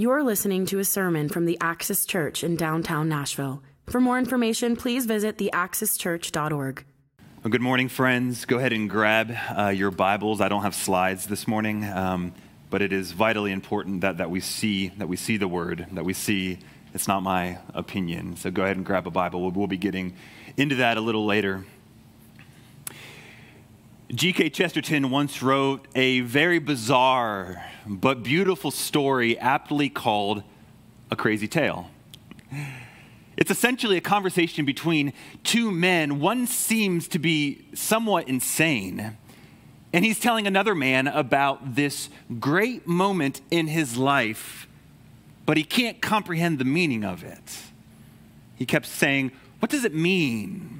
You're listening to a sermon from the Axis Church in downtown Nashville. For more information, please visit theaxischurch.org. Well, good morning, friends. Go ahead and grab uh, your Bibles. I don't have slides this morning, um, but it is vitally important that, that we see that we see the Word, that we see. It's not my opinion. So go ahead and grab a Bible. We'll, we'll be getting into that a little later. G.K. Chesterton once wrote a very bizarre but beautiful story aptly called A Crazy Tale. It's essentially a conversation between two men. One seems to be somewhat insane, and he's telling another man about this great moment in his life, but he can't comprehend the meaning of it. He kept saying, What does it mean?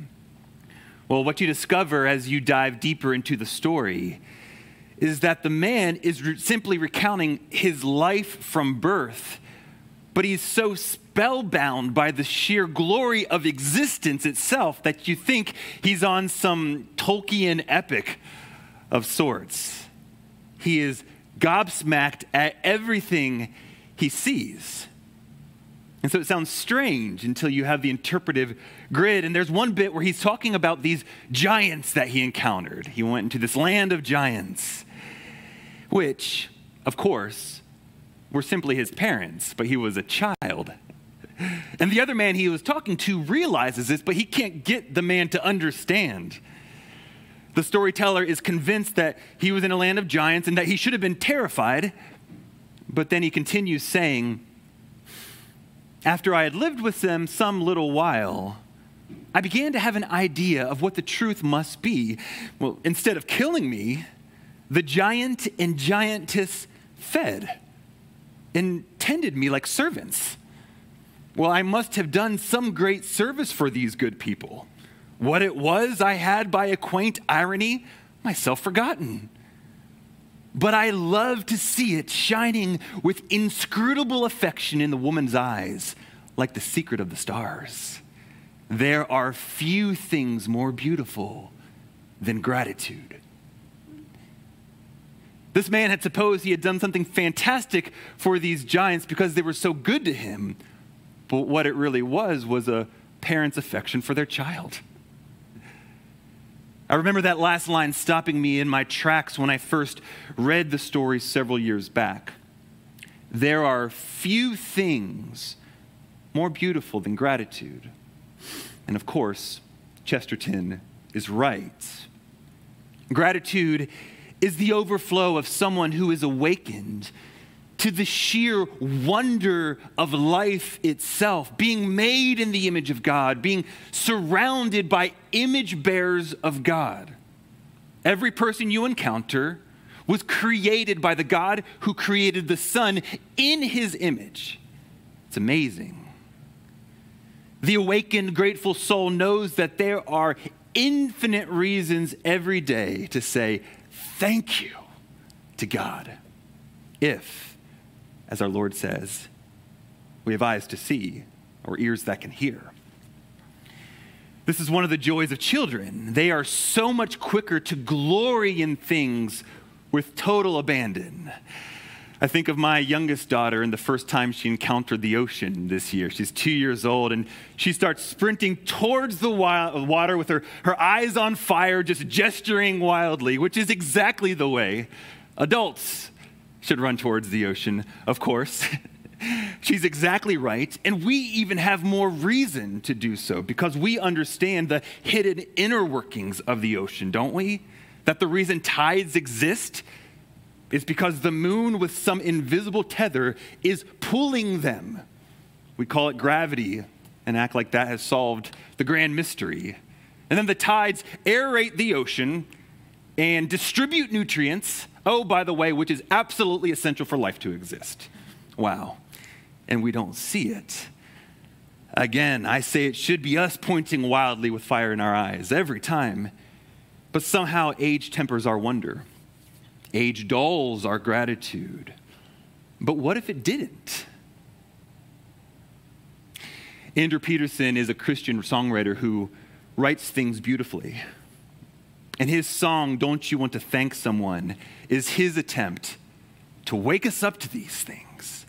Well, what you discover as you dive deeper into the story is that the man is re- simply recounting his life from birth, but he's so spellbound by the sheer glory of existence itself that you think he's on some Tolkien epic of sorts. He is gobsmacked at everything he sees. And so it sounds strange until you have the interpretive grid. And there's one bit where he's talking about these giants that he encountered. He went into this land of giants, which, of course, were simply his parents, but he was a child. And the other man he was talking to realizes this, but he can't get the man to understand. The storyteller is convinced that he was in a land of giants and that he should have been terrified. But then he continues saying, after I had lived with them some little while, I began to have an idea of what the truth must be. Well, instead of killing me, the giant and giantess fed and tended me like servants. Well, I must have done some great service for these good people. What it was I had by a quaint irony, myself forgotten but I love to see it shining with inscrutable affection in the woman's eyes, like the secret of the stars. There are few things more beautiful than gratitude. This man had supposed he had done something fantastic for these giants because they were so good to him. But what it really was was a parent's affection for their child. I remember that last line stopping me in my tracks when I first read the story several years back. There are few things more beautiful than gratitude. And of course, Chesterton is right. Gratitude is the overflow of someone who is awakened to the sheer wonder of life itself, being made in the image of God, being surrounded by image bearers of God. Every person you encounter was created by the God who created the sun in his image. It's amazing. The awakened, grateful soul knows that there are infinite reasons every day to say thank you to God if as our Lord says, we have eyes to see or ears that can hear. This is one of the joys of children. They are so much quicker to glory in things with total abandon. I think of my youngest daughter and the first time she encountered the ocean this year. She's two years old and she starts sprinting towards the water with her, her eyes on fire, just gesturing wildly, which is exactly the way adults should run towards the ocean, of course. She's exactly right. And we even have more reason to do so because we understand the hidden inner workings of the ocean, don't we? That the reason tides exist is because the moon, with some invisible tether, is pulling them. We call it gravity and act like that has solved the grand mystery. And then the tides aerate the ocean and distribute nutrients Oh, by the way, which is absolutely essential for life to exist. Wow. And we don't see it. Again, I say it should be us pointing wildly with fire in our eyes every time. But somehow age tempers our wonder, age dulls our gratitude. But what if it didn't? Andrew Peterson is a Christian songwriter who writes things beautifully. And his song, Don't You Want to Thank Someone, is his attempt to wake us up to these things.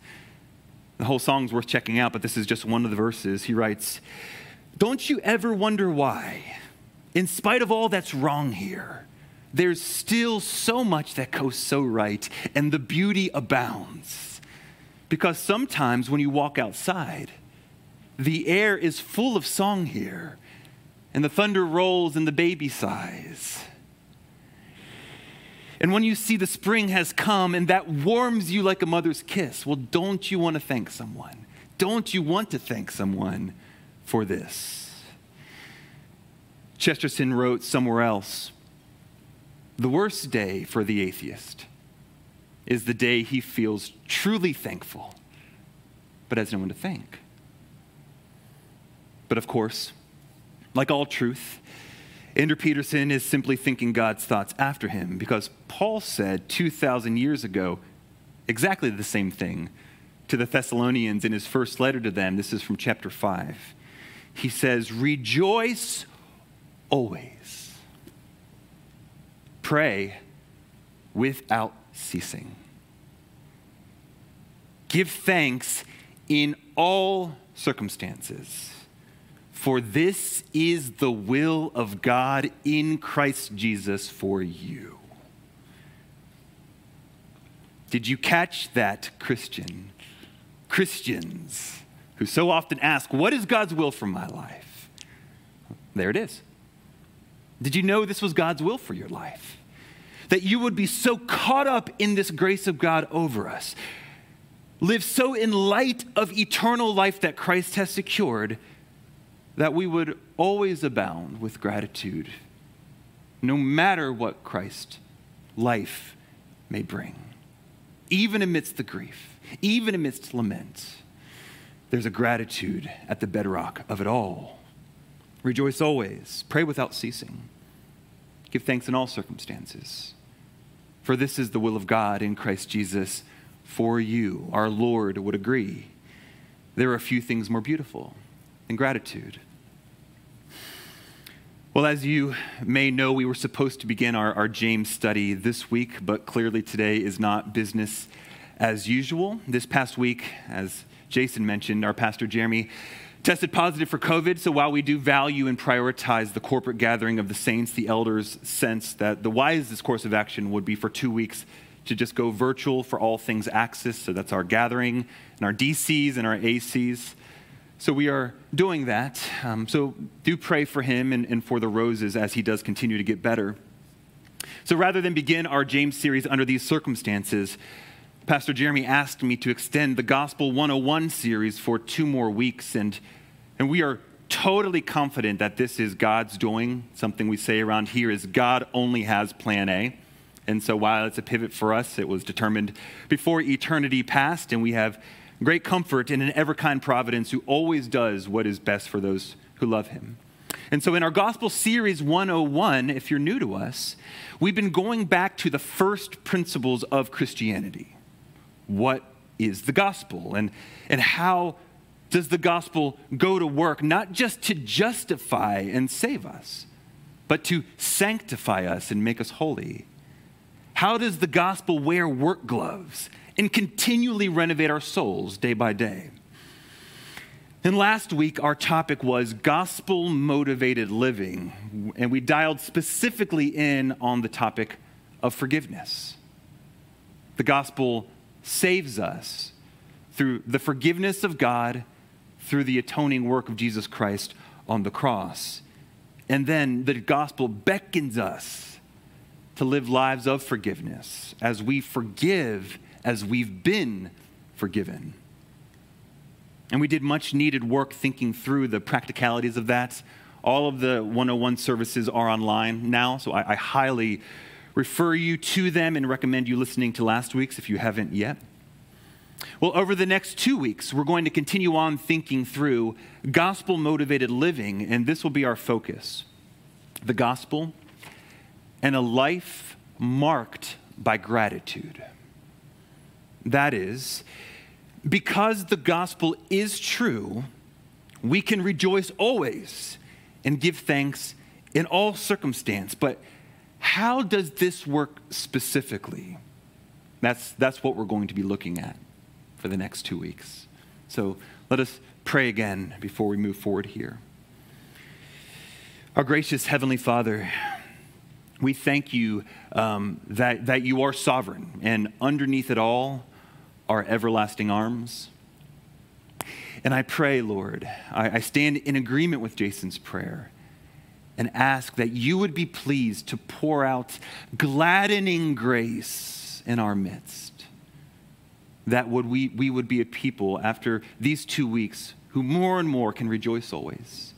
The whole song's worth checking out, but this is just one of the verses. He writes, Don't you ever wonder why, in spite of all that's wrong here, there's still so much that goes so right, and the beauty abounds? Because sometimes when you walk outside, the air is full of song here, and the thunder rolls and the baby sighs. And when you see the spring has come and that warms you like a mother's kiss, well, don't you want to thank someone? Don't you want to thank someone for this? Chesterton wrote somewhere else The worst day for the atheist is the day he feels truly thankful, but has no one to thank. But of course, like all truth, Andrew Peterson is simply thinking God's thoughts after him because Paul said 2,000 years ago exactly the same thing to the Thessalonians in his first letter to them. This is from chapter 5. He says, Rejoice always, pray without ceasing, give thanks in all circumstances for this is the will of God in Christ Jesus for you. Did you catch that, Christian? Christians who so often ask, What is God's will for my life? There it is. Did you know this was God's will for your life? That you would be so caught up in this grace of God over us, live so in light of eternal life that Christ has secured that we would always abound with gratitude, no matter what Christ life may bring. Even amidst the grief, even amidst lament, there's a gratitude at the bedrock of it all. Rejoice always, pray without ceasing, give thanks in all circumstances. For this is the will of God in Christ Jesus for you. Our Lord would agree. There are few things more beautiful and gratitude. Well, as you may know, we were supposed to begin our, our James study this week, but clearly today is not business as usual. This past week, as Jason mentioned, our pastor Jeremy tested positive for COVID. So while we do value and prioritize the corporate gathering of the saints, the elders sense that the wisest course of action would be for two weeks to just go virtual for all things Axis. So that's our gathering and our DCs and our ACs. So we are doing that. Um, so do pray for him and, and for the roses as he does continue to get better. So rather than begin our James series under these circumstances, Pastor Jeremy asked me to extend the Gospel 101 series for two more weeks. And, and we are totally confident that this is God's doing. Something we say around here is God only has plan A. And so while it's a pivot for us, it was determined before eternity passed, and we have great comfort in an ever kind providence who always does what is best for those who love him. And so, in our Gospel Series 101, if you're new to us, we've been going back to the first principles of Christianity. What is the gospel? And, and how does the gospel go to work, not just to justify and save us, but to sanctify us and make us holy? How does the gospel wear work gloves and continually renovate our souls day by day. And last week, our topic was gospel motivated living, and we dialed specifically in on the topic of forgiveness. The gospel saves us through the forgiveness of God, through the atoning work of Jesus Christ on the cross. And then the gospel beckons us to live lives of forgiveness as we forgive as we've been forgiven. And we did much needed work thinking through the practicalities of that. All of the 101 services are online now, so I, I highly refer you to them and recommend you listening to last week's if you haven't yet. Well, over the next two weeks, we're going to continue on thinking through gospel motivated living, and this will be our focus the gospel and a life marked by gratitude. That is, because the gospel is true, we can rejoice always and give thanks in all circumstance. But how does this work specifically? That's, that's what we're going to be looking at for the next two weeks. So let us pray again before we move forward here. Our gracious Heavenly Father, we thank you um, that, that you are sovereign, and underneath it all are everlasting arms. And I pray, Lord, I, I stand in agreement with Jason's prayer and ask that you would be pleased to pour out gladdening grace in our midst. That would we, we would be a people after these two weeks who more and more can rejoice always.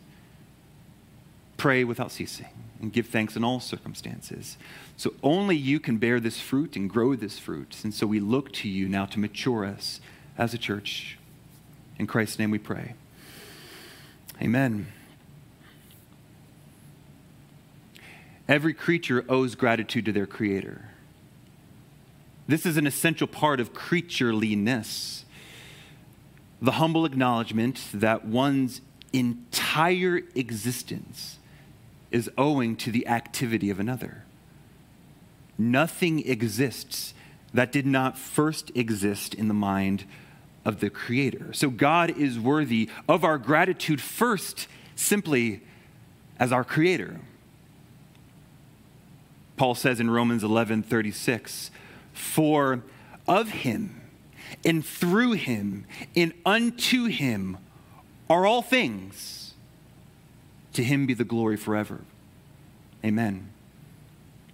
Pray without ceasing and give thanks in all circumstances. So only you can bear this fruit and grow this fruit. And so we look to you now to mature us as a church. In Christ's name we pray. Amen. Every creature owes gratitude to their creator. This is an essential part of creatureliness. The humble acknowledgement that one's entire existence is owing to the activity of another. Nothing exists that did not first exist in the mind of the Creator. So God is worthy of our gratitude first, simply as our Creator. Paul says in Romans 11 36, For of him and through him and unto him are all things. To him be the glory forever. Amen.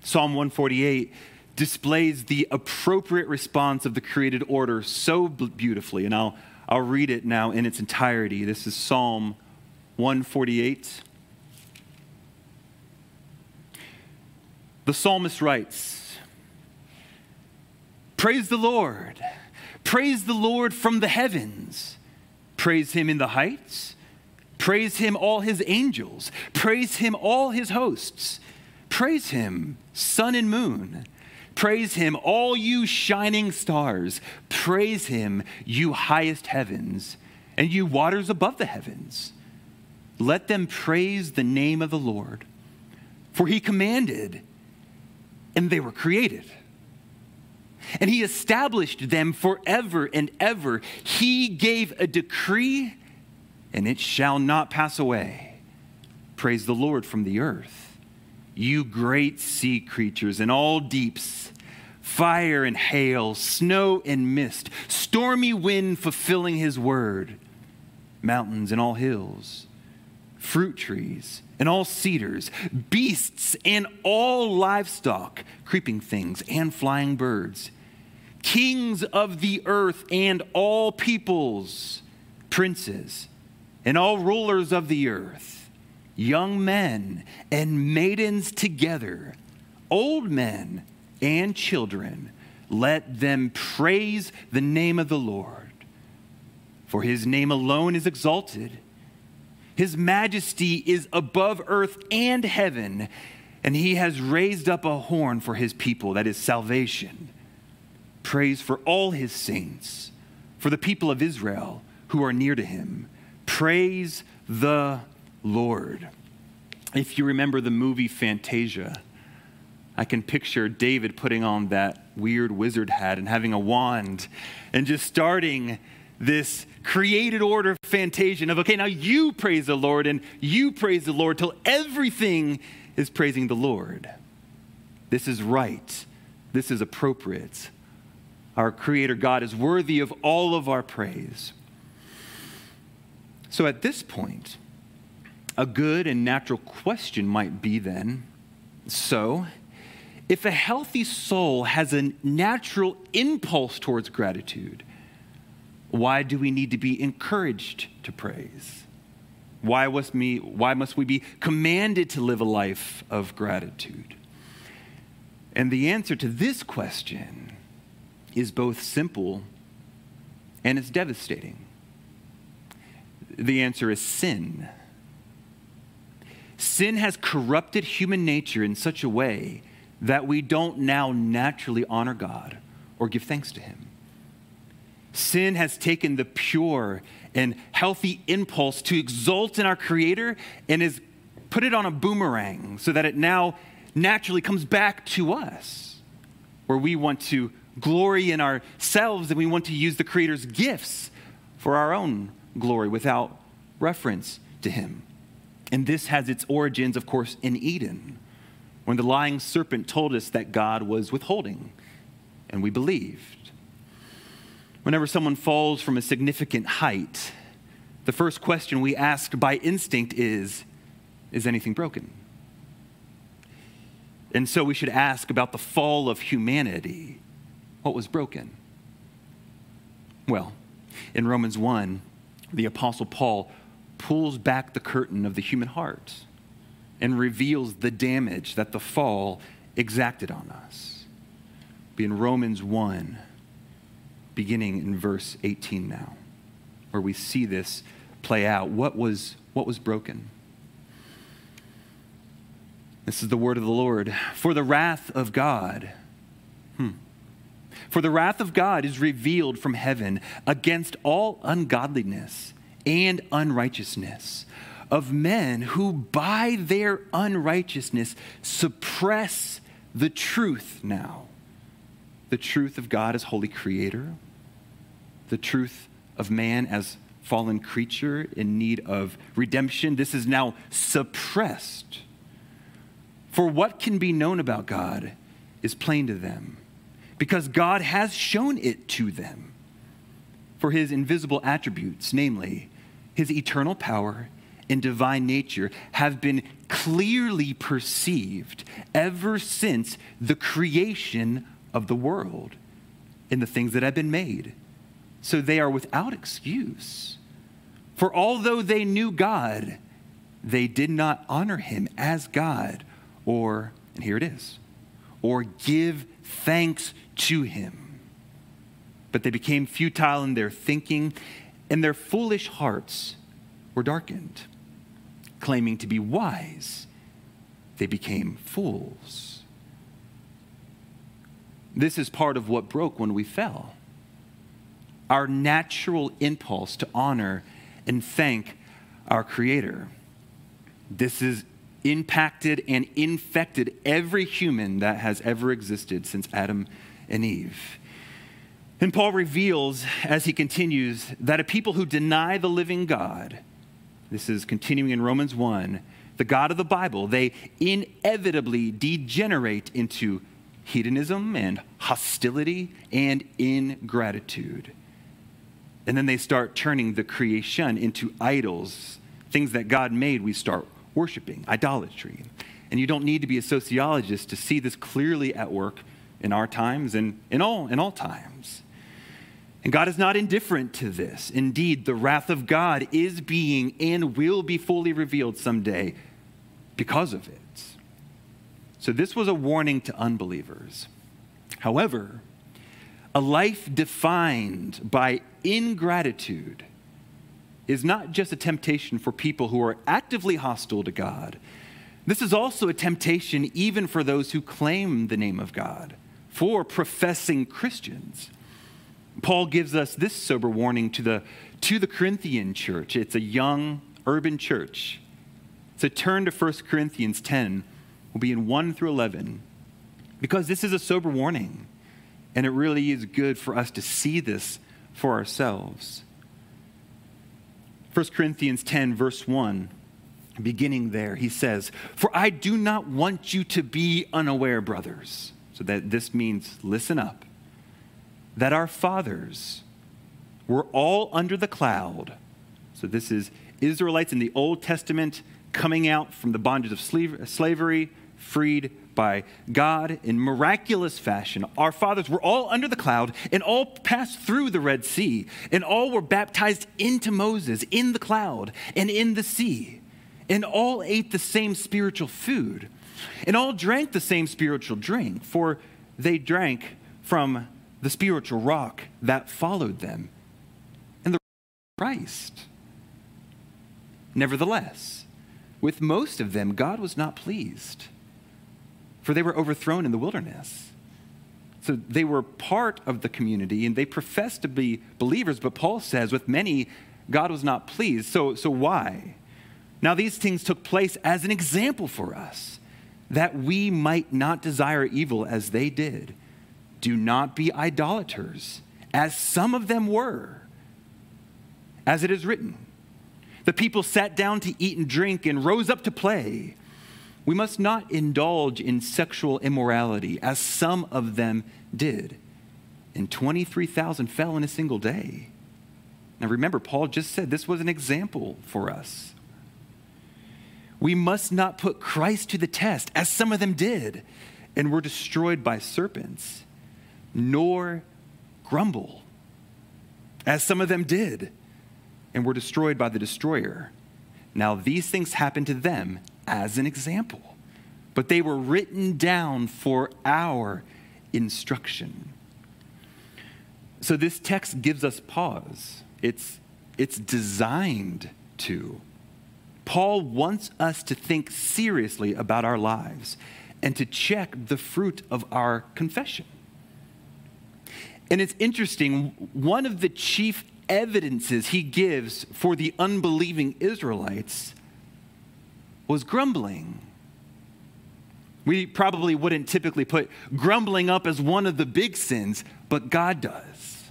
Psalm 148 displays the appropriate response of the created order so beautifully, and I'll, I'll read it now in its entirety. This is Psalm 148. The psalmist writes Praise the Lord. Praise the Lord from the heavens. Praise him in the heights. Praise him, all his angels. Praise him, all his hosts. Praise him, sun and moon. Praise him, all you shining stars. Praise him, you highest heavens, and you waters above the heavens. Let them praise the name of the Lord. For he commanded, and they were created. And he established them forever and ever. He gave a decree, and it shall not pass away. Praise the Lord from the earth. You great sea creatures and all deeps, fire and hail, snow and mist, stormy wind fulfilling his word, mountains and all hills, fruit trees and all cedars, beasts and all livestock, creeping things and flying birds, kings of the earth and all peoples, princes and all rulers of the earth, young men and maidens together, old men and children, let them praise the name of the Lord. For his name alone is exalted his majesty is above earth and heaven, and he has raised up a horn for his people, that is salvation. Praise for all his saints, for the people of Israel who are near to him. Praise the Lord. If you remember the movie Fantasia, I can picture David putting on that weird wizard hat and having a wand and just starting this created order fantasia of, okay, now you praise the Lord and you praise the Lord till everything is praising the Lord. This is right. This is appropriate. Our Creator God is worthy of all of our praise. So at this point, a good and natural question might be then so, if a healthy soul has a natural impulse towards gratitude, why do we need to be encouraged to praise? Why must, me, why must we be commanded to live a life of gratitude? And the answer to this question is both simple and it's devastating. The answer is sin. Sin has corrupted human nature in such a way that we don't now naturally honor God or give thanks to Him. Sin has taken the pure and healthy impulse to exult in our Creator and has put it on a boomerang so that it now naturally comes back to us, where we want to glory in ourselves and we want to use the Creator's gifts for our own glory without reference to him. And this has its origins, of course, in Eden, when the lying serpent told us that God was withholding, and we believed. Whenever someone falls from a significant height, the first question we ask by instinct is Is anything broken? And so we should ask about the fall of humanity. What was broken? Well, in Romans 1, the Apostle Paul pulls back the curtain of the human heart and reveals the damage that the fall exacted on us. Be in Romans 1, beginning in verse 18 now, where we see this play out. What was, what was broken? This is the word of the Lord. For the wrath of God, hmm. For the wrath of God is revealed from heaven against all ungodliness and unrighteousness of men who by their unrighteousness suppress the truth now. The truth of God as holy creator, the truth of man as fallen creature in need of redemption. This is now suppressed. For what can be known about God is plain to them, because God has shown it to them. For his invisible attributes, namely his eternal power and divine nature, have been clearly perceived ever since the creation of the world in the things that have been made. So they are without excuse. For although they knew God, they did not honor him as God or, and here it is, or give thanks to him. But they became futile in their thinking, and their foolish hearts were darkened. Claiming to be wise, they became fools. This is part of what broke when we fell. Our natural impulse to honor and thank our Creator. This is impacted and infected every human that has ever existed since Adam and Eve. And Paul reveals, as he continues, that a people who deny the living God, this is continuing in Romans 1, the God of the Bible, they inevitably degenerate into hedonism and hostility and ingratitude. And then they start turning the creation into idols, things that God made, we start worshiping, idolatry. And you don't need to be a sociologist to see this clearly at work in our times and in all, in all times. And God is not indifferent to this. Indeed, the wrath of God is being and will be fully revealed someday because of it. So, this was a warning to unbelievers. However, a life defined by ingratitude is not just a temptation for people who are actively hostile to God. This is also a temptation even for those who claim the name of God, for professing Christians. Paul gives us this sober warning to the, to the Corinthian church. It's a young urban church. So turn to 1 Corinthians 10. We'll be in 1 through 11. Because this is a sober warning. And it really is good for us to see this for ourselves. 1 Corinthians 10, verse 1, beginning there, he says, For I do not want you to be unaware, brothers. So that this means listen up. That our fathers were all under the cloud. So this is Israelites in the Old Testament coming out from the bondage of slavery, freed by God in miraculous fashion. Our fathers were all under the cloud and all passed through the Red Sea, and all were baptized into Moses in the cloud and in the sea, and all ate the same spiritual food, and all drank the same spiritual drink, for they drank from the spiritual rock that followed them, and the Christ. Nevertheless, with most of them, God was not pleased for they were overthrown in the wilderness. So they were part of the community and they professed to be believers, but Paul says with many, God was not pleased. So, so why? Now, these things took place as an example for us that we might not desire evil as they did. Do not be idolaters, as some of them were. as it is written. The people sat down to eat and drink and rose up to play. We must not indulge in sexual immorality, as some of them did. And 23,000 fell in a single day. Now remember, Paul just said this was an example for us. We must not put Christ to the test, as some of them did, and were destroyed by serpents, nor grumble, as some of them did, and were destroyed by the destroyer. Now, these things happened to them as an example, but they were written down for our instruction. So, this text gives us pause. It's, it's designed to. Paul wants us to think seriously about our lives and to check the fruit of our confession. And it's interesting, one of the chief evidences he gives for the unbelieving Israelites was grumbling. We probably wouldn't typically put grumbling up as one of the big sins, but God does,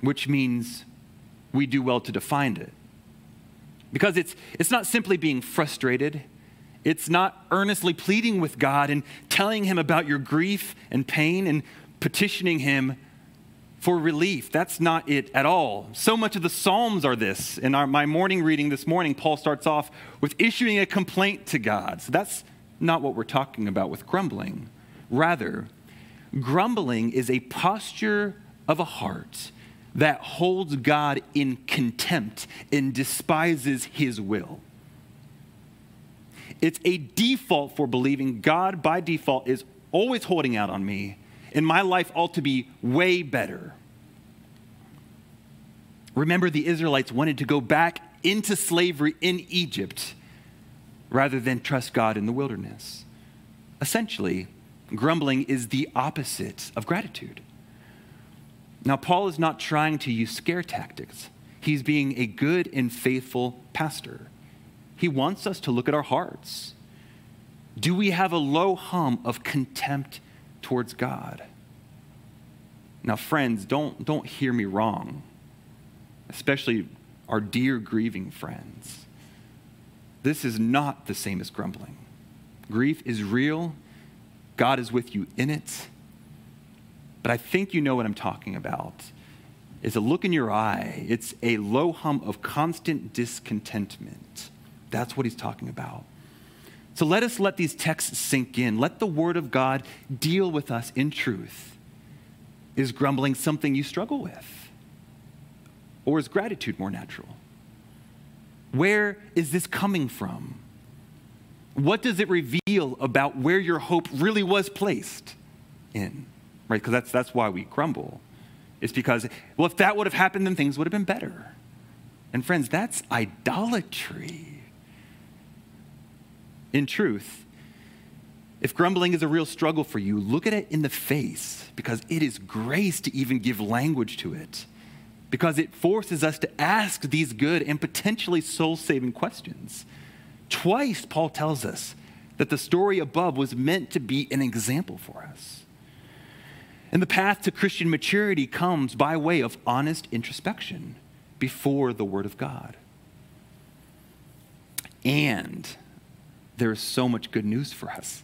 which means we do well to define it. Because it's, it's not simply being frustrated, it's not earnestly pleading with God and telling Him about your grief and pain and petitioning Him for relief. That's not it at all. So much of the Psalms are this. In our, my morning reading this morning, Paul starts off with issuing a complaint to God. So that's not what we're talking about with grumbling. Rather, grumbling is a posture of a heart that holds God in contempt and despises his will. It's a default for believing God, by default, is always holding out on me, and my life ought to be way better. Remember, the Israelites wanted to go back into slavery in Egypt rather than trust God in the wilderness. Essentially, grumbling is the opposite of gratitude. Now, Paul is not trying to use scare tactics. He's being a good and faithful pastor. He wants us to look at our hearts. Do we have a low hum of contempt towards God? Now, friends, don't, don't hear me wrong, especially our dear grieving friends. This is not the same as grumbling. Grief is real, God is with you in it but I think you know what I'm talking about. It's a look in your eye, it's a low hum of constant discontentment. That's what he's talking about. So let us let these texts sink in. Let the word of God deal with us in truth. Is grumbling something you struggle with? Or is gratitude more natural? Where is this coming from? What does it reveal about where your hope really was placed in? Right? Because that's, that's why we grumble. It's because, well, if that would have happened, then things would have been better. And friends, that's idolatry. In truth, if grumbling is a real struggle for you, look at it in the face because it is grace to even give language to it. Because it forces us to ask these good and potentially soul saving questions. Twice, Paul tells us that the story above was meant to be an example for us. And the path to Christian maturity comes by way of honest introspection before the Word of God. And there is so much good news for us.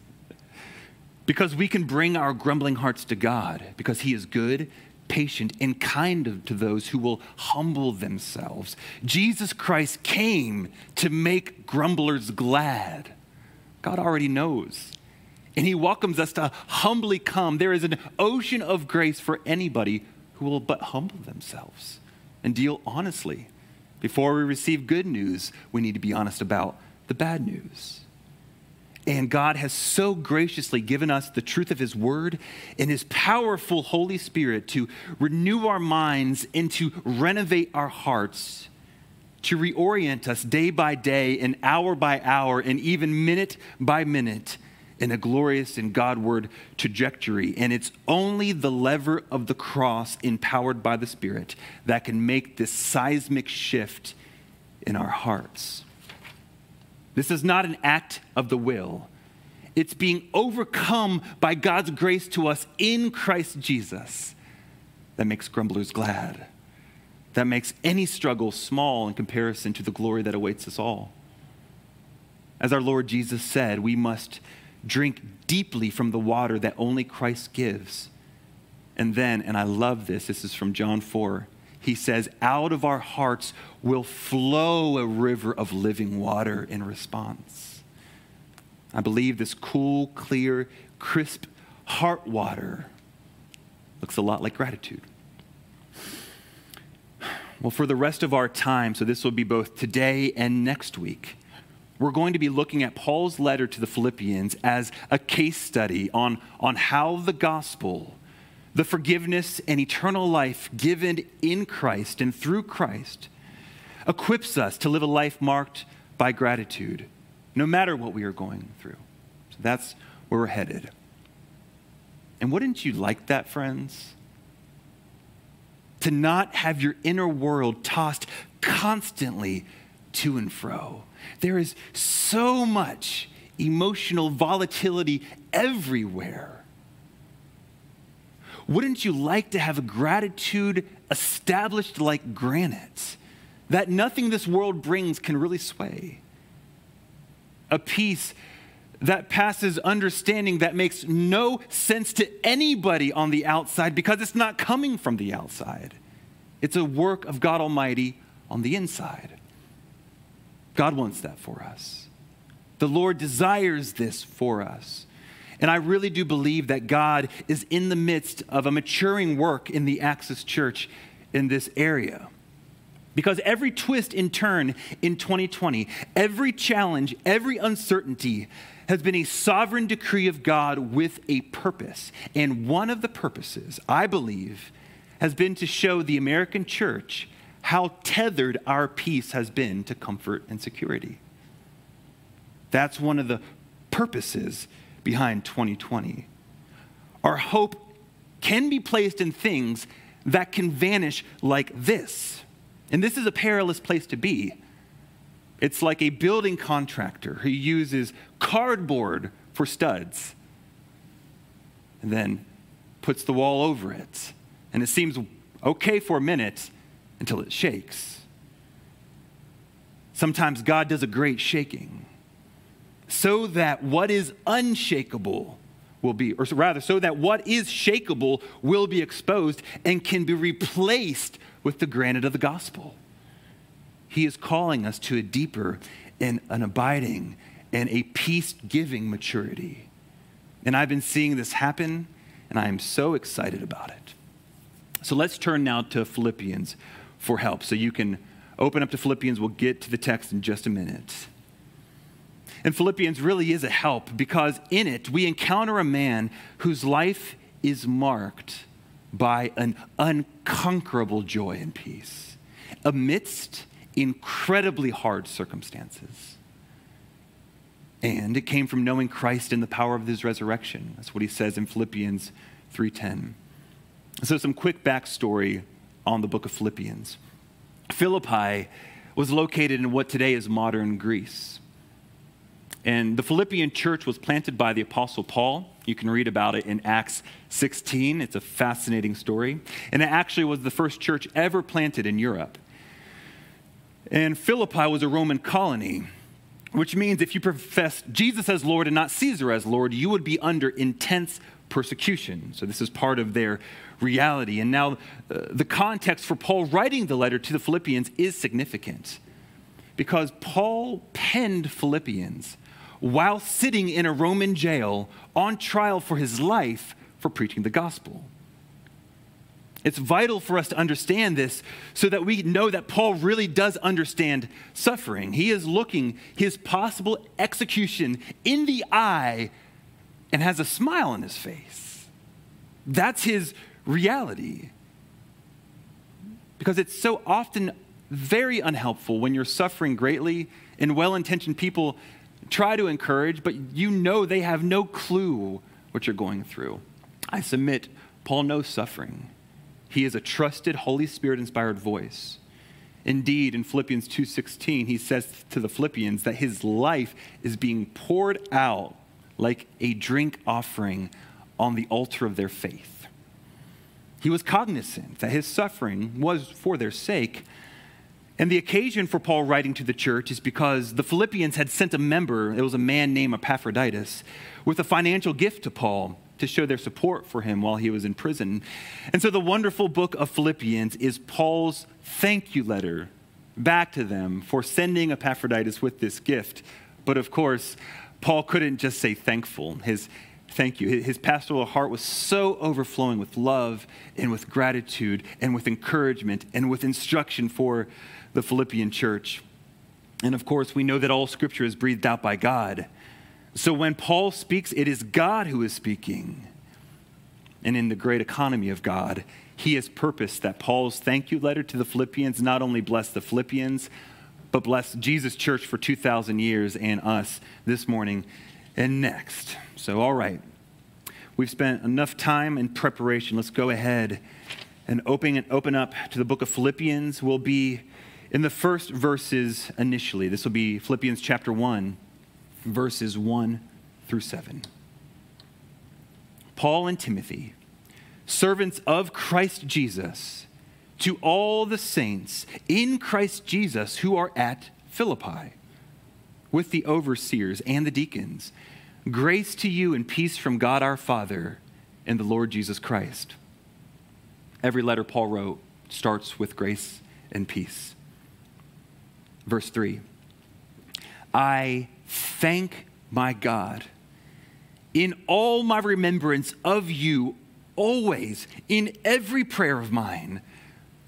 Because we can bring our grumbling hearts to God, because He is good, patient, and kind to those who will humble themselves. Jesus Christ came to make grumblers glad. God already knows and he welcomes us to humbly come. There is an ocean of grace for anybody who will but humble themselves and deal honestly. Before we receive good news, we need to be honest about the bad news. And God has so graciously given us the truth of His Word and His powerful Holy Spirit to renew our minds and to renovate our hearts, to reorient us day by day and hour by hour and even minute by minute in a glorious and Godward trajectory. And it's only the lever of the cross, empowered by the Spirit, that can make this seismic shift in our hearts. This is not an act of the will, it's being overcome by God's grace to us in Christ Jesus that makes grumblers glad. that makes any struggle small in comparison to the glory that awaits us all. As our Lord Jesus said, we must drink deeply from the water that only Christ gives. And then, and I love this, this is from John 4, he says, Out of our hearts will flow a river of living water in response. I believe this cool, clear, crisp heart water looks a lot like gratitude. Well, for the rest of our time, so this will be both today and next week, we're going to be looking at Paul's letter to the Philippians as a case study on, on how the gospel, the forgiveness and eternal life given in Christ and through Christ, equips us to live a life marked by gratitude, no matter what we are going through. So that's where we're headed. And wouldn't you like that, friends? to not have your inner world tossed constantly to and fro. There is so much emotional volatility everywhere. Wouldn't you like to have a gratitude established like granite that nothing this world brings can really sway? A peace that passes understanding that makes no sense to anybody on the outside because it's not coming from the outside. It's a work of God Almighty on the inside. God wants that for us. The Lord desires this for us. And I really do believe that God is in the midst of a maturing work in the Axis Church in this area. Because every twist and turn in 2020, every challenge, every uncertainty has been a sovereign decree of God with a purpose. And one of the purposes, I believe, has been to show the American church how tethered our peace has been to comfort and security. That's one of the purposes behind 2020. Our hope can be placed in things that can vanish like this. And this is a perilous place to be it's like a building contractor who uses cardboard for studs and then puts the wall over it. And it seems okay for a minute until it shakes. Sometimes God does a great shaking so that what is unshakable will be, or rather, so that what is shakable will be exposed and can be replaced with the granite of the gospel. He is calling us to a deeper and an abiding and a peace giving maturity. And I've been seeing this happen, and I am so excited about it. So let's turn now to Philippians for help. So you can open up to Philippians. We'll get to the text in just a minute. And Philippians really is a help because in it we encounter a man whose life is marked by an unconquerable joy and peace amidst incredibly hard circumstances. And it came from knowing Christ and the power of his resurrection. That's what he says in Philippians 3:10. So some quick backstory on the book of Philippians. Philippi was located in what today is modern Greece. And the Philippian church was planted by the Apostle Paul. You can read about it in Acts 16. It's a fascinating story. And it actually was the first church ever planted in Europe. And Philippi was a Roman colony, which means if you profess Jesus as Lord and not Caesar as Lord, you would be under intense persecution. So this is part of their reality. And now uh, the context for Paul writing the letter to the Philippians is significant because Paul penned Philippians while sitting in a Roman jail on trial for his life for preaching the gospel. It's vital for us to understand this so that we know that Paul really does understand suffering. He is looking his possible execution in the eye and has a smile on his face. That's his reality. Because it's so often very unhelpful when you're suffering greatly and well intentioned people try to encourage, but you know they have no clue what you're going through. I submit, Paul knows suffering. He is a trusted, Holy Spirit inspired voice. Indeed, in Philippians 2:16, he says to the Philippians that his life is being poured out like a drink offering on the altar of their faith. He was cognizant that his suffering was for their sake. And the occasion for Paul writing to the church is because the Philippians had sent a member, it was a man named Epaphroditus, with a financial gift to Paul to show their support for him while he was in prison. And so the wonderful book of Philippians is Paul's thank you letter back to them for sending Epaphroditus with this gift. But of course, Paul couldn't just say thankful. His thank you. His pastoral heart was so overflowing with love and with gratitude and with encouragement and with instruction for the Philippian church. And of course, we know that all scripture is breathed out by God. So when Paul speaks, it is God who is speaking. And in the great economy of God, he has purposed that Paul's thank you letter to the Philippians not only bless the Philippians, but bless Jesus Church for 2,000 years and us this morning and next. So, all right, we've spent enough time in preparation. Let's go ahead and open, and open up to the book of Philippians. We'll be in the first verses initially. This will be Philippians chapter 1, verses 1 through 7. Paul and Timothy servants of Christ Jesus, to all the saints in Christ Jesus who are at Philippi, with the overseers and the deacons. Grace to you and peace from God our Father and the Lord Jesus Christ. Every letter Paul wrote starts with grace and peace. Verse 3 I thank my God in all my remembrance of you always in every prayer of mine.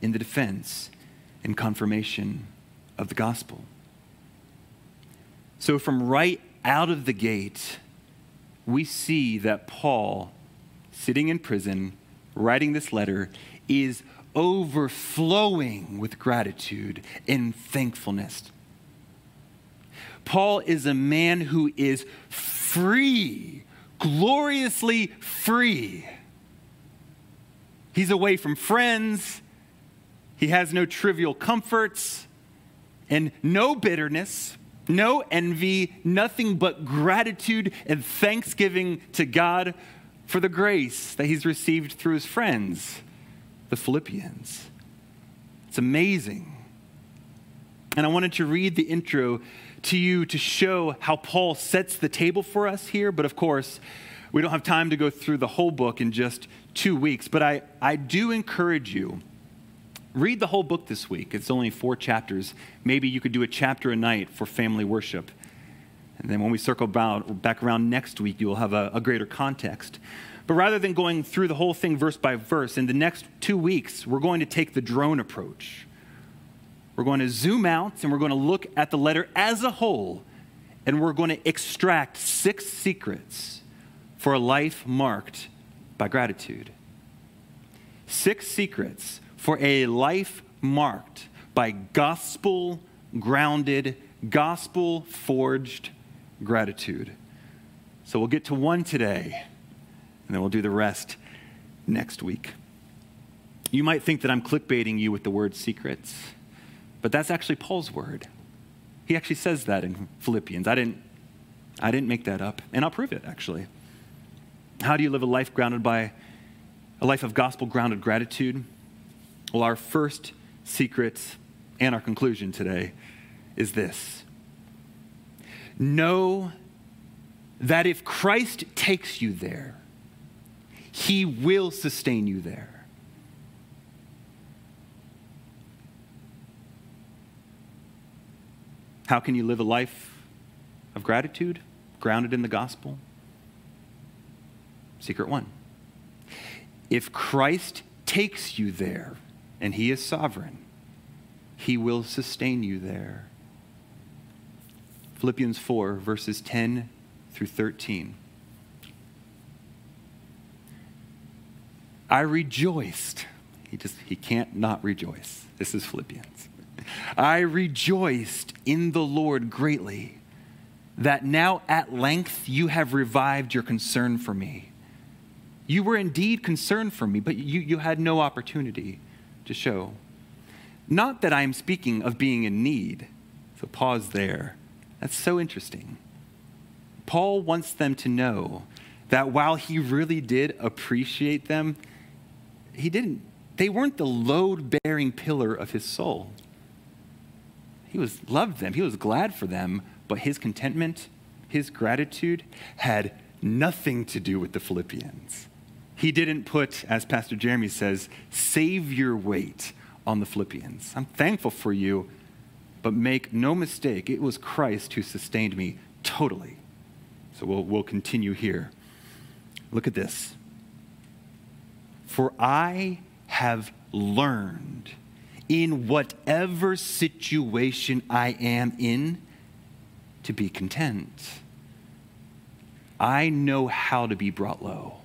in the defense and confirmation of the gospel. So, from right out of the gate, we see that Paul, sitting in prison, writing this letter, is overflowing with gratitude and thankfulness. Paul is a man who is free, gloriously free. He's away from friends. He has no trivial comforts and no bitterness, no envy, nothing but gratitude and thanksgiving to God for the grace that he's received through his friends, the Philippians. It's amazing. And I wanted to read the intro to you to show how Paul sets the table for us here. But of course, we don't have time to go through the whole book in just two weeks. But I, I do encourage you read the whole book this week. It's only four chapters. Maybe you could do a chapter a night for family worship. And then when we circle back around next week, you will have a, a greater context. But rather than going through the whole thing verse by verse, in the next two weeks, we're going to take the drone approach. We're going to zoom out and we're going to look at the letter as a whole, and we're going to extract six secrets for a life marked by gratitude. Six secrets for a life marked by gospel grounded, gospel forged gratitude. So we'll get to one today, and then we'll do the rest next week. You might think that I'm clickbaiting you with the word secrets. But that's actually Paul's word. He actually says that in Philippians. I didn't, I didn't make that up, and I'll prove it actually. How do you live a life grounded by a life of gospel grounded gratitude? Well, our first secret and our conclusion today is this Know that if Christ takes you there, he will sustain you there. How can you live a life of gratitude grounded in the gospel? Secret one. If Christ takes you there and he is sovereign, he will sustain you there. Philippians 4, verses 10 through 13. I rejoiced. He just, he can't not rejoice. This is Philippians. I rejoiced in the Lord greatly that now at length you have revived your concern for me. You were indeed concerned for me, but you, you had no opportunity to show. Not that I am speaking of being in need. So pause there. That's so interesting. Paul wants them to know that while he really did appreciate them, he didn't, they weren't the load bearing pillar of his soul. He was loved them, he was glad for them, but his contentment, his gratitude had nothing to do with the Philippians. He didn't put, as Pastor Jeremy says, save your weight on the Philippians. I'm thankful for you, but make no mistake, it was Christ who sustained me totally. So we'll, we'll continue here. Look at this. For I have learned in whatever situation I am in to be content. I know how to be brought low.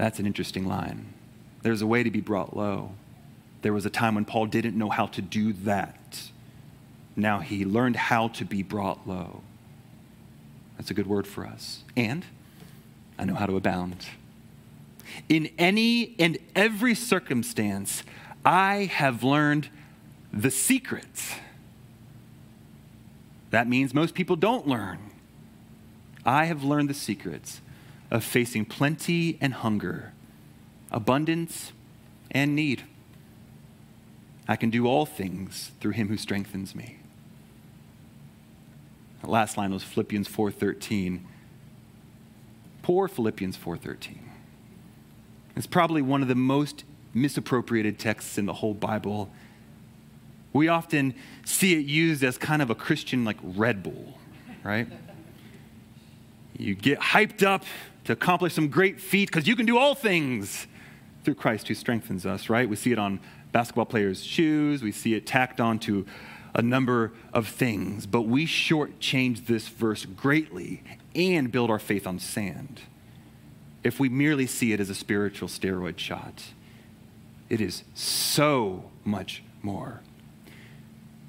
That's an interesting line. There's a way to be brought low. There was a time when Paul didn't know how to do that. Now he learned how to be brought low. That's a good word for us. And I know how to abound. In any and every circumstance, I have learned the secret that means most people don't learn. I have learned the secrets of facing plenty and hunger, abundance and need. I can do all things through him who strengthens me. The last line was Philippians 4:13. Poor Philippians 4:13. It's probably one of the most misappropriated texts in the whole Bible we often see it used as kind of a Christian like Red Bull, right? You get hyped up to accomplish some great feat because you can do all things through Christ who strengthens us, right? We see it on basketball players' shoes, we see it tacked onto a number of things, but we shortchange this verse greatly and build our faith on sand if we merely see it as a spiritual steroid shot. It is so much more.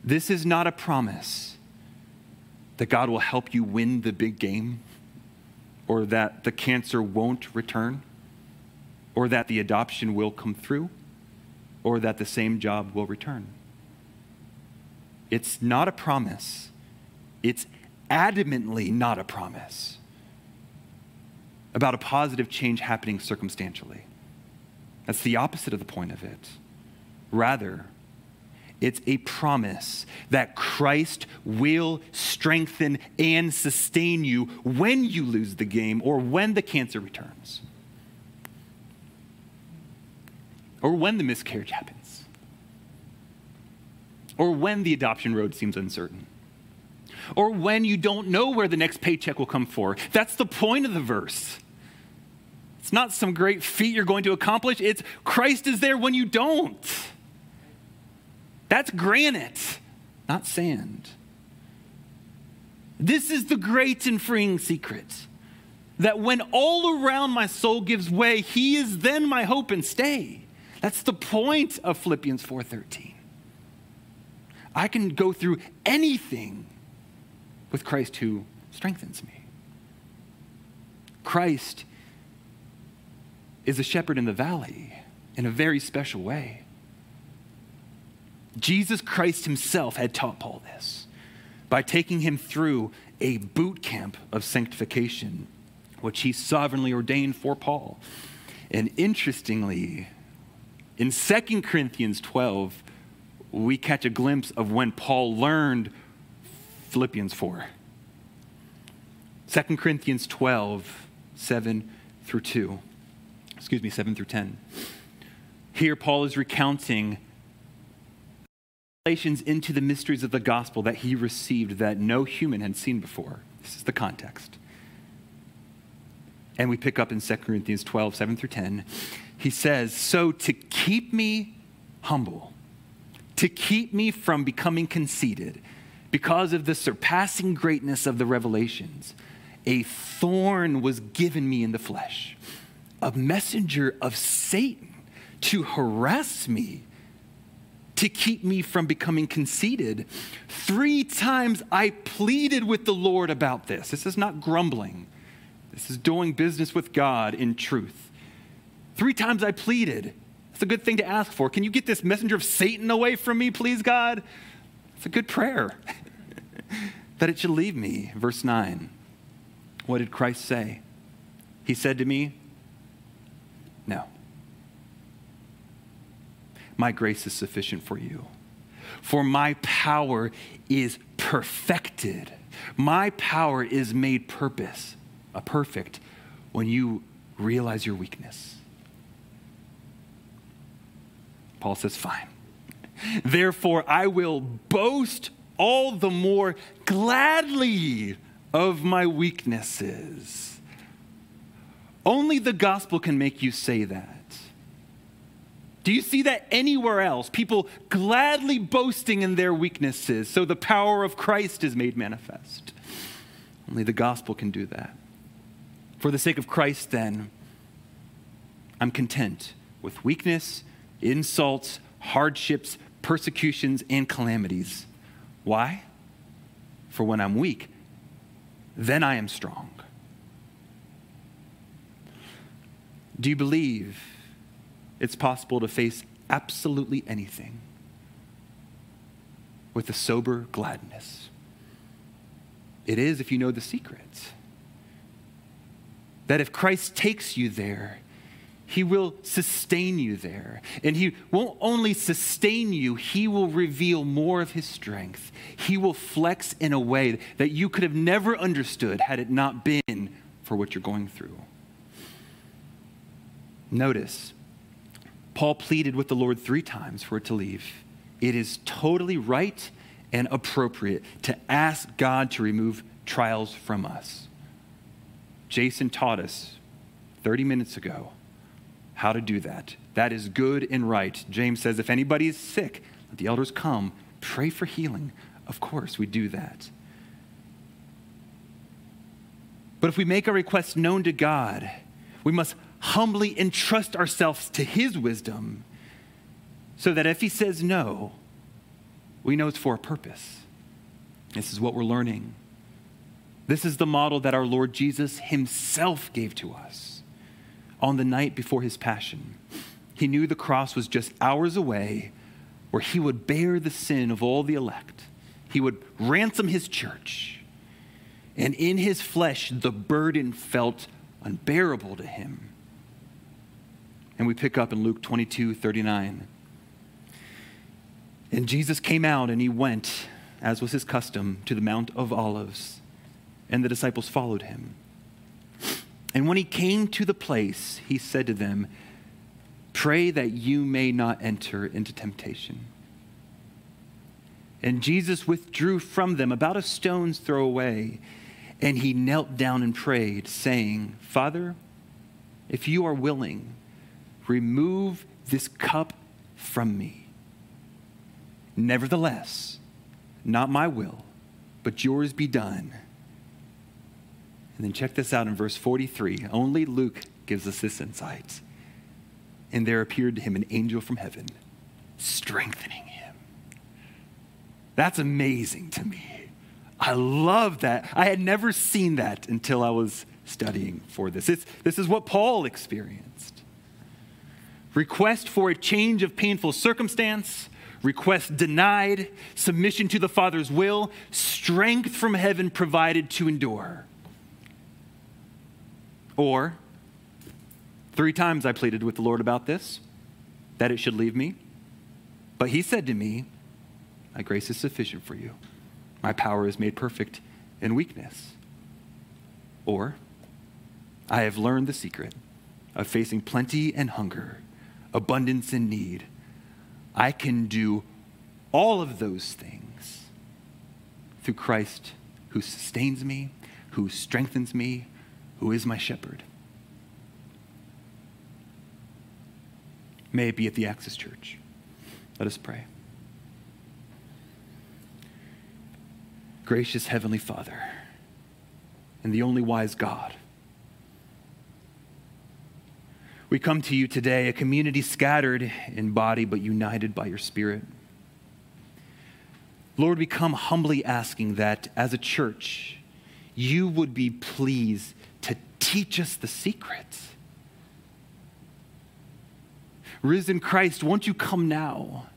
This is not a promise that God will help you win the big game, or that the cancer won't return, or that the adoption will come through, or that the same job will return. It's not a promise. It's adamantly not a promise about a positive change happening circumstantially. That's the opposite of the point of it. Rather, it's a promise that Christ will strengthen and sustain you when you lose the game or when the cancer returns or when the miscarriage happens or when the adoption road seems uncertain or when you don't know where the next paycheck will come for. That's the point of the verse. It's not some great feat you're going to accomplish, it's Christ is there when you don't. That's granite, not sand. This is the great and freeing secret that when all around my soul gives way, he is then my hope and stay. That's the point of Philippians 4:13. I can go through anything with Christ who strengthens me. Christ is a shepherd in the valley in a very special way. Jesus Christ himself had taught Paul this by taking him through a boot camp of sanctification, which he sovereignly ordained for Paul. And interestingly, in 2 Corinthians 12, we catch a glimpse of when Paul learned Philippians 4. 2 Corinthians 12, 7 through 2. Excuse me, 7 through 10. Here, Paul is recounting revelations into the mysteries of the gospel that he received that no human had seen before. This is the context. And we pick up in 2 Corinthians 12, 7 through 10. He says, So to keep me humble, to keep me from becoming conceited, because of the surpassing greatness of the revelations, a thorn was given me in the flesh, a messenger of Satan to harass me, to keep me from becoming conceited. Three times I pleaded with the Lord about this. This is not grumbling, this is doing business with God in truth. Three times I pleaded. It's a good thing to ask for. Can you get this messenger of Satan away from me, please, God? It's a good prayer that it should leave me. Verse 9. What did Christ say? He said to me, No. My grace is sufficient for you, for my power is perfected. My power is made purpose, a perfect, when you realize your weakness. Paul says, Fine. Therefore, I will boast all the more gladly of my weaknesses. Only the gospel can make you say that. Do you see that anywhere else? People gladly boasting in their weaknesses, so the power of Christ is made manifest. Only the gospel can do that. For the sake of Christ, then, I'm content with weakness, insults, hardships, persecutions, and calamities. Why? For when I'm weak, then I am strong. Do you believe it's possible to face absolutely anything with a sober gladness? It is if you know the secret. That if Christ takes you there, he will sustain you there. And He won't only sustain you, He will reveal more of His strength. He will flex in a way that you could have never understood had it not been for what you're going through. Notice, Paul pleaded with the Lord three times for it to leave. It is totally right and appropriate to ask God to remove trials from us. Jason taught us 30 minutes ago how to do that. That is good and right. James says, if anybody is sick, let the elders come, pray for healing. Of course, we do that. But if we make our requests known to God, we must humbly entrust ourselves to His wisdom so that if He says no, we know it's for a purpose. This is what we're learning. This is the model that our Lord Jesus Himself gave to us on the night before his passion. He knew the cross was just hours away where he would bear the sin of all the elect. He would ransom his church. And in his flesh, the burden felt unbearable to him. And we pick up in Luke 22 39. And Jesus came out and he went, as was his custom, to the Mount of Olives, and the disciples followed him. And when he came to the place, he said to them, Pray that you may not enter into temptation. And Jesus withdrew from them about a stone's throw away, and he knelt down and prayed, saying, Father, if you are willing, remove this cup from me. Nevertheless, not my will, but yours be done. And then check this out in verse 43. Only Luke gives us this insight. And there appeared to him an angel from heaven, strengthening him. That's amazing to me. I love that. I had never seen that until I was studying for this. It's, this is what Paul experienced. Request for a change of painful circumstance, request denied, submission to the Father's will, strength from heaven provided to endure. Or, three times I pleaded with the Lord about this, that it should leave me. But he said to me, My grace is sufficient for you. My power is made perfect in weakness. Or, I have learned the secret of facing plenty and hunger, abundance and need. I can do all of those things through Christ who sustains me, who strengthens me, who is my shepherd. May it be at the Axis Church. Let us pray. Gracious Heavenly Father, and the only wise God, We come to you today, a community scattered in body but united by your Spirit. Lord, we come humbly asking that as a church, you would be pleased to teach us the secrets. Risen Christ, won't you come now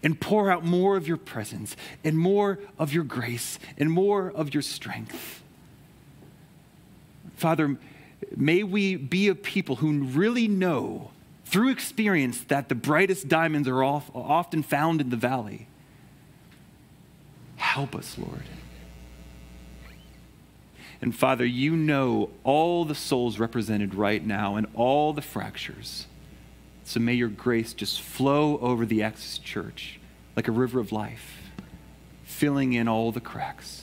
and pour out more of your presence and more of your grace and more of your strength? Father, may we be a people who really know through experience that the brightest diamonds are often found in the valley. Help us, Lord. And Father, you know all the souls represented right now and all the fractures. So may your grace just flow over the Axis Church like a river of life, filling in all the cracks.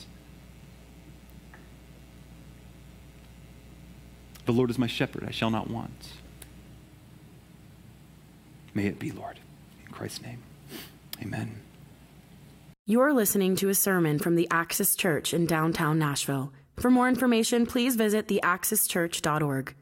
The Lord is my shepherd, I shall not want. May it be, Lord. In Christ's name, amen. You're listening to a sermon from the Axis Church in downtown Nashville. For more information, please visit theaxischurch.org.